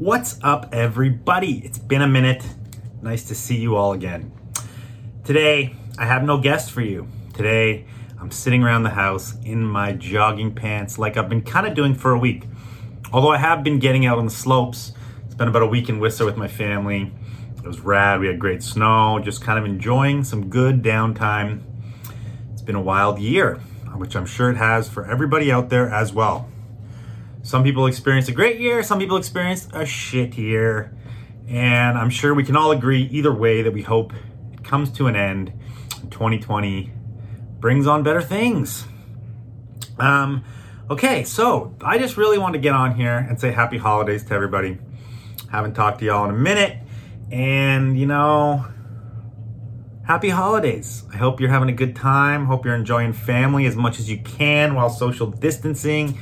What's up, everybody? It's been a minute. Nice to see you all again. Today, I have no guest for you. Today, I'm sitting around the house in my jogging pants like I've been kind of doing for a week. Although I have been getting out on the slopes. Spent about a week in Whistler with my family. It was rad. We had great snow, just kind of enjoying some good downtime. It's been a wild year, which I'm sure it has for everybody out there as well. Some people experienced a great year, some people experienced a shit year. And I'm sure we can all agree either way that we hope it comes to an end. 2020 brings on better things. Um, okay, so I just really want to get on here and say happy holidays to everybody. Haven't talked to y'all in a minute. And, you know, happy holidays. I hope you're having a good time. Hope you're enjoying family as much as you can while social distancing.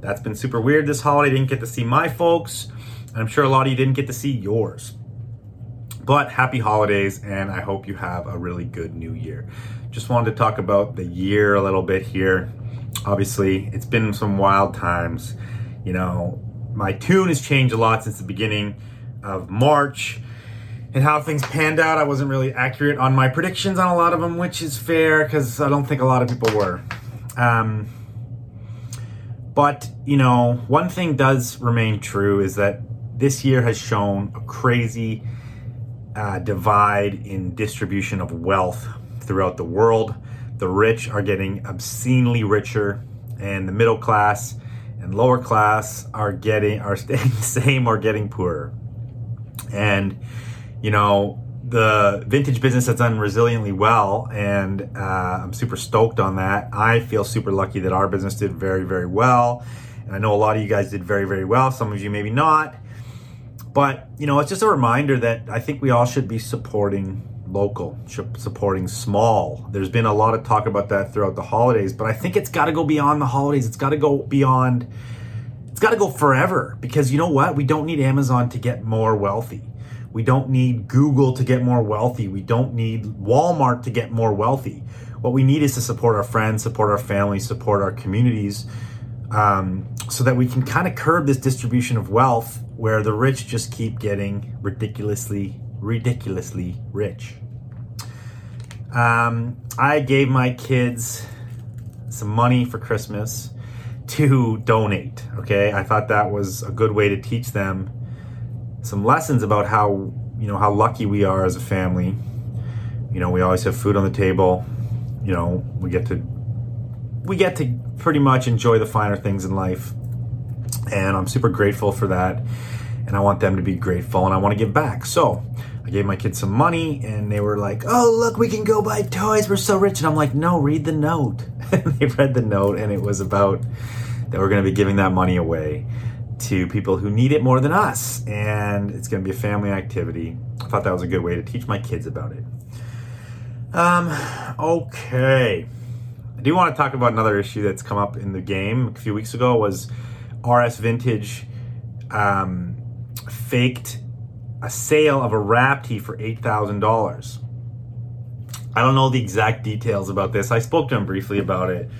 That's been super weird this holiday. Didn't get to see my folks, and I'm sure a lot of you didn't get to see yours. But happy holidays, and I hope you have a really good new year. Just wanted to talk about the year a little bit here. Obviously, it's been some wild times. You know, my tune has changed a lot since the beginning of March and how things panned out. I wasn't really accurate on my predictions on a lot of them, which is fair because I don't think a lot of people were. Um, but, you know, one thing does remain true is that this year has shown a crazy uh, divide in distribution of wealth throughout the world. The rich are getting obscenely richer, and the middle class and lower class are getting are staying the same or getting poorer. And you know, the vintage business has done resiliently well, and uh, I'm super stoked on that. I feel super lucky that our business did very, very well. And I know a lot of you guys did very, very well. Some of you maybe not. But, you know, it's just a reminder that I think we all should be supporting local, supporting small. There's been a lot of talk about that throughout the holidays, but I think it's got to go beyond the holidays. It's got to go beyond, it's got to go forever because you know what? We don't need Amazon to get more wealthy we don't need Google to get more wealthy. We don't need Walmart to get more wealthy. What we need is to support our friends, support our families, support our communities, um, so that we can kind of curb this distribution of wealth where the rich just keep getting ridiculously, ridiculously rich. Um, I gave my kids some money for Christmas to donate. Okay, I thought that was a good way to teach them some lessons about how you know how lucky we are as a family. You know, we always have food on the table. You know, we get to we get to pretty much enjoy the finer things in life. And I'm super grateful for that. And I want them to be grateful and I want to give back. So I gave my kids some money and they were like, oh, look, we can go buy toys. We're so rich. And I'm like, no, read the note. they read the note and it was about that we're going to be giving that money away to people who need it more than us. And it's going to be a family activity. I thought that was a good way to teach my kids about it. Um, okay. I do want to talk about another issue that's come up in the game a few weeks ago was RS Vintage um, faked a sale of a rap tee for $8,000. I don't know the exact details about this. I spoke to him briefly about it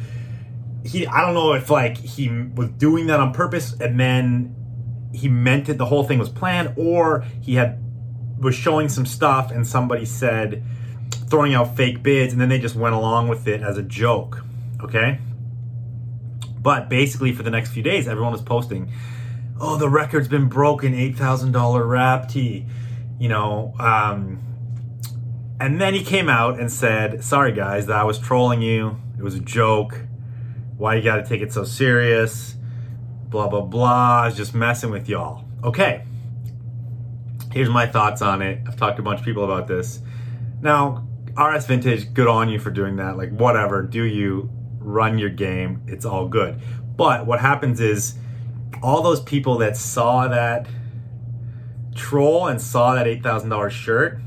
he I don't know if like he was doing that on purpose and then he meant it the whole thing was planned or he had was showing some stuff and somebody said throwing out fake bids and then they just went along with it as a joke okay? But basically for the next few days everyone was posting oh the record's been broken $8000 rap tee you know um, and then he came out and said sorry guys that i was trolling you. It was a joke why you gotta take it so serious, blah, blah, blah. I just messing with y'all. Okay, here's my thoughts on it. I've talked to a bunch of people about this. Now, RS Vintage, good on you for doing that. Like, whatever, do you run your game? It's all good. But what happens is, all those people that saw that troll and saw that $8,000 shirt,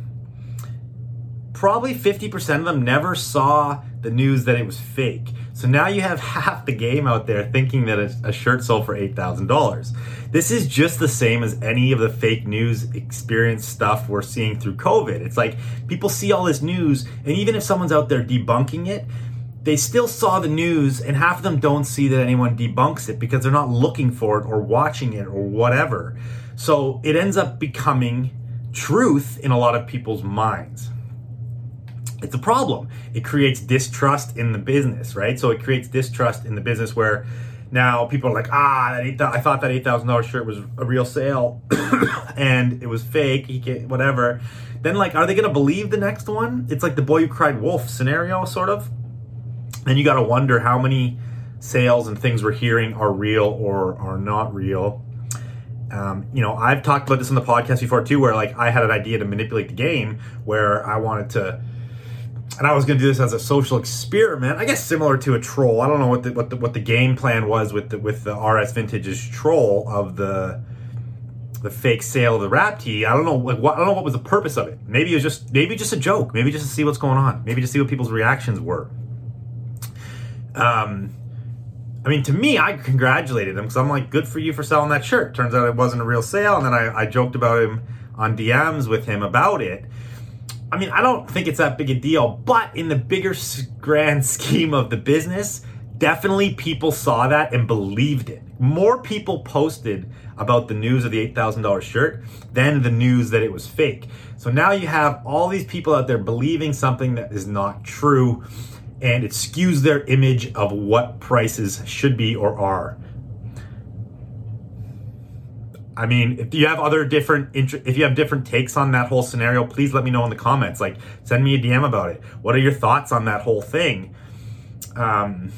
probably 50% of them never saw the news that it was fake. So now you have half the game out there thinking that a, shirt sold for $8,000. This is just the same as any of the fake news experience stuff we're seeing through COVID. It's like people see all this news, and even if someone's out there debunking it, they still saw the news, and half of them don't see that anyone debunks it because they're not looking for it or watching it or whatever. So it ends up becoming truth in a lot of people's minds. It's a problem. It creates distrust in the business, right? So it creates distrust in the business where now people are like, ah, that 8, I thought that eight thousand dollars shirt was a real sale, and it was fake. He can, whatever. Then like, are they to believe the next one? It's like the boy who cried wolf scenario, sort of. And you got to wonder how many sales and things we're hearing are real or are not real. Um, you know, I've talked about this on the podcast before too, where like I had an idea to manipulate the game, where I wanted to, and I was going to do this as a social experiment. I guess similar to a troll. I don't know what the what the what the game plan was with the with the RS Vintage's troll of the the fake sale of the rap tee. I don't know like what I don't know what was the purpose of it. Maybe it was just maybe just a joke. Maybe just to see what's going on. Maybe to see what people's reactions were. Um, I mean, to me, I congratulated him because I'm like, good for you for selling that shirt. Turns out it wasn't a real sale, and then I, I joked about him on DMs with him about it. I mean, I don't think it's that big a deal, but in the bigger grand scheme of the business, definitely people saw that and believed it. More people posted about the news of the $8,000 shirt than the news that it was fake. So now you have all these people out there believing something that is not true and it skews their image of what prices should be or are. I mean, if you have other different if you have different takes on that whole scenario, please let me know in the comments. Like, send me a DM about it. What are your thoughts on that whole thing? Um,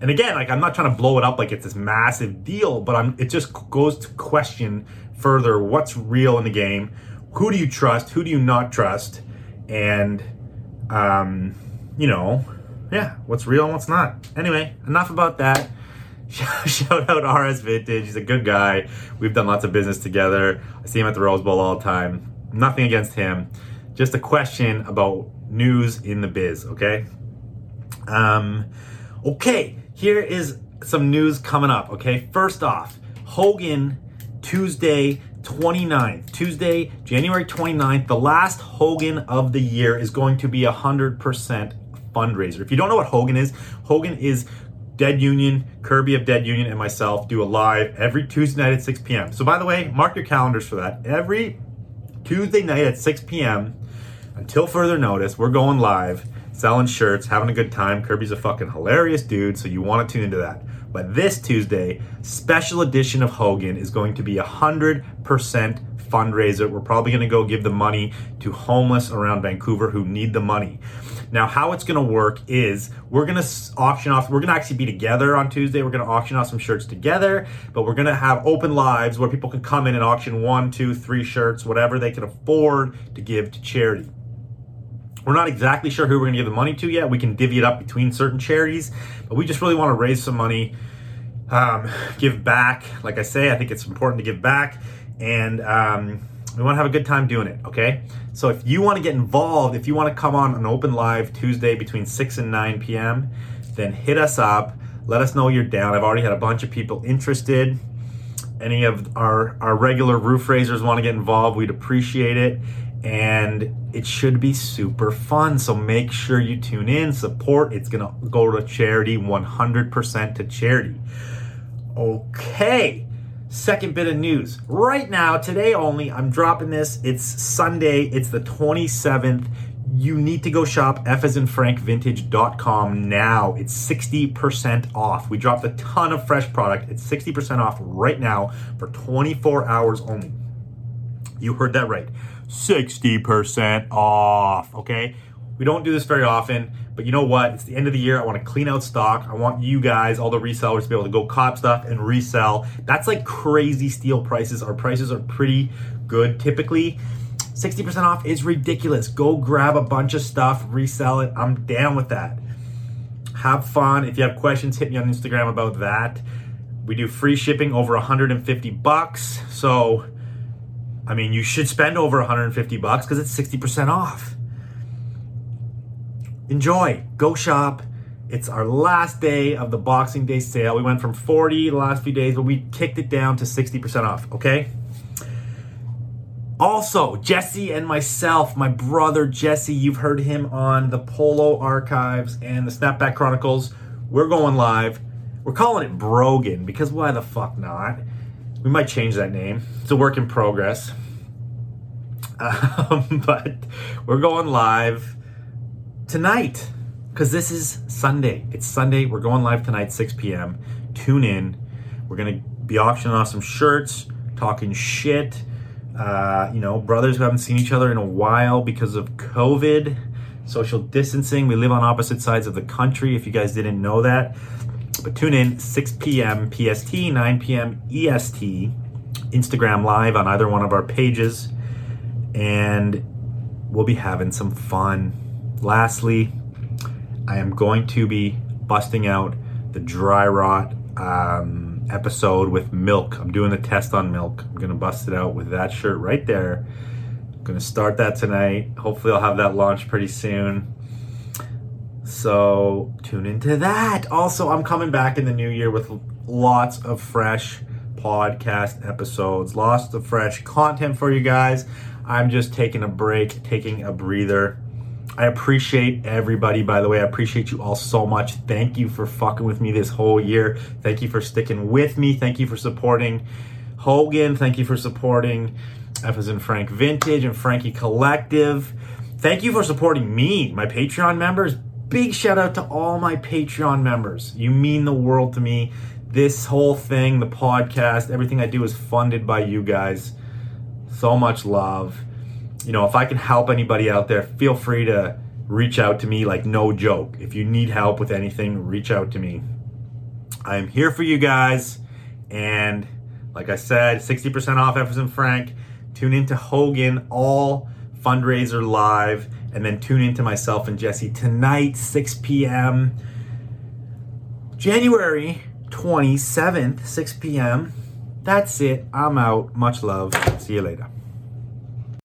and again, like I'm not trying to blow it up like it's this massive deal, but I'm it just goes to question further what's real in the game. Who do you trust? Who do you not trust? And um, you know, yeah, what's real and what's not. Anyway, enough about that. Shout out RS Vintage. He's a good guy. We've done lots of business together. I see him at the Rose Bowl all the time. Nothing against him. Just a question about news in the biz, okay? Um, okay, here is some news coming up, okay? First off, Hogan Tuesday 29th, Tuesday, January 29th, the last Hogan of the year is going to be 100% fundraiser. If you don't know what Hogan is, Hogan is Dead Union, Kirby of Dead Union, and myself do a live every Tuesday night at 6 p.m. So, by the way, mark your calendars for that. Every Tuesday night at 6 p.m., until further notice, we're going live, selling shirts, having a good time. Kirby's a fucking hilarious dude, so you want to tune into that. But this Tuesday, special edition of Hogan is going to be 100% fundraiser. We're probably going to go give the money to homeless around Vancouver who need the money. Now, how it's going to work is we're going to auction off, we're going to actually be together on Tuesday. We're going to auction off some shirts together, but we're going to have open lives where people can come in and auction one, two, three shirts, whatever they can afford to give to charity. We're not exactly sure who we're going to give the money to yet. We can divvy it up between certain charities, but we just really want to raise some money, um, give back. Like I say, I think it's important to give back, and um, we want to have a good time doing it, okay? So if you want to get involved, if you want to come on an open live Tuesday between 6 and 9 p.m., then hit us up. Let us know you're down. I've already had a bunch of people interested. Any of our, our regular roof raisers want to get involved, we'd appreciate it. And it should be super fun. So make sure you tune in, support. It's going to go to charity, 100% to charity. Okay. Second bit of news. Right now, today only, I'm dropping this. It's Sunday, it's the 27th. You need to go shop FAsInFrankVintage.com now. It's 60% off. We dropped a ton of fresh product. It's 60% off right now for 24 hours only. You heard that right. 60% off, okay? We don't do this very often, but you know what? It's the end of the year. I want to clean out stock. I want you guys, all the resellers, to be able to go cop stuff and resell. That's like crazy steal prices. Our prices are pretty good typically. 60% off is ridiculous. Go grab a bunch of stuff, resell it. I'm down with that. Have fun. If you have questions, hit me on Instagram about that. We do free shipping over 150 bucks. So, I mean, you should spend over 150 bucks because it's 60% off enjoy, go shop. It's our last day of the Boxing Day sale. We went from 40 the last few days, but we kicked it down to 60% off, okay? Also, Jesse and myself, my brother Jesse, you've heard him on the Polo Archives and the Snapback Chronicles. We're going live. We're calling it Brogan because why the fuck not? We might change that name. It's a work in progress. Um, but we're going live tonight because this is Sunday. It's Sunday. We're going live tonight, 6 p.m. Tune in. We're going to be auctioning off some shirts, talking shit. Uh, you know, brothers who haven't seen each other in a while because of COVID, social distancing. We live on opposite sides of the country, if you guys didn't know that. But tune in 6 p.m. PST, 9 p.m. EST, Instagram Live on either one of our pages, and we'll be having some fun. Lastly, I am going to be busting out the dry rot um, episode with milk. I'm doing the test on milk. I'm gonna bust it out with that shirt right there. I'm gonna start that tonight. Hopefully, I'll have that launched pretty soon. So tune into that. Also, I'm coming back in the new year with lots of fresh podcast episodes, lots of fresh content for you guys. I'm just taking a break, taking a breather. I appreciate everybody, by the way. I appreciate you all so much. Thank you for fucking with me this whole year. Thank you for sticking with me. Thank you for supporting Hogan. Thank you for supporting F as in Frank Vintage and Frankie Collective. Thank you for supporting me, my Patreon members. Big shout out to all my Patreon members. You mean the world to me. This whole thing, the podcast, everything I do is funded by you guys. So much love you know, if I can help anybody out there, feel free to reach out to me like no joke. If you need help with anything, reach out to me. I am here for you guys. And like I said, 60% off F as in Frank. Tune into Hogan, all fundraiser live. And then tune into myself and Jesse tonight, 6 p.m. January 27th, 6 p.m. That's it. I'm out. Much love. See you later.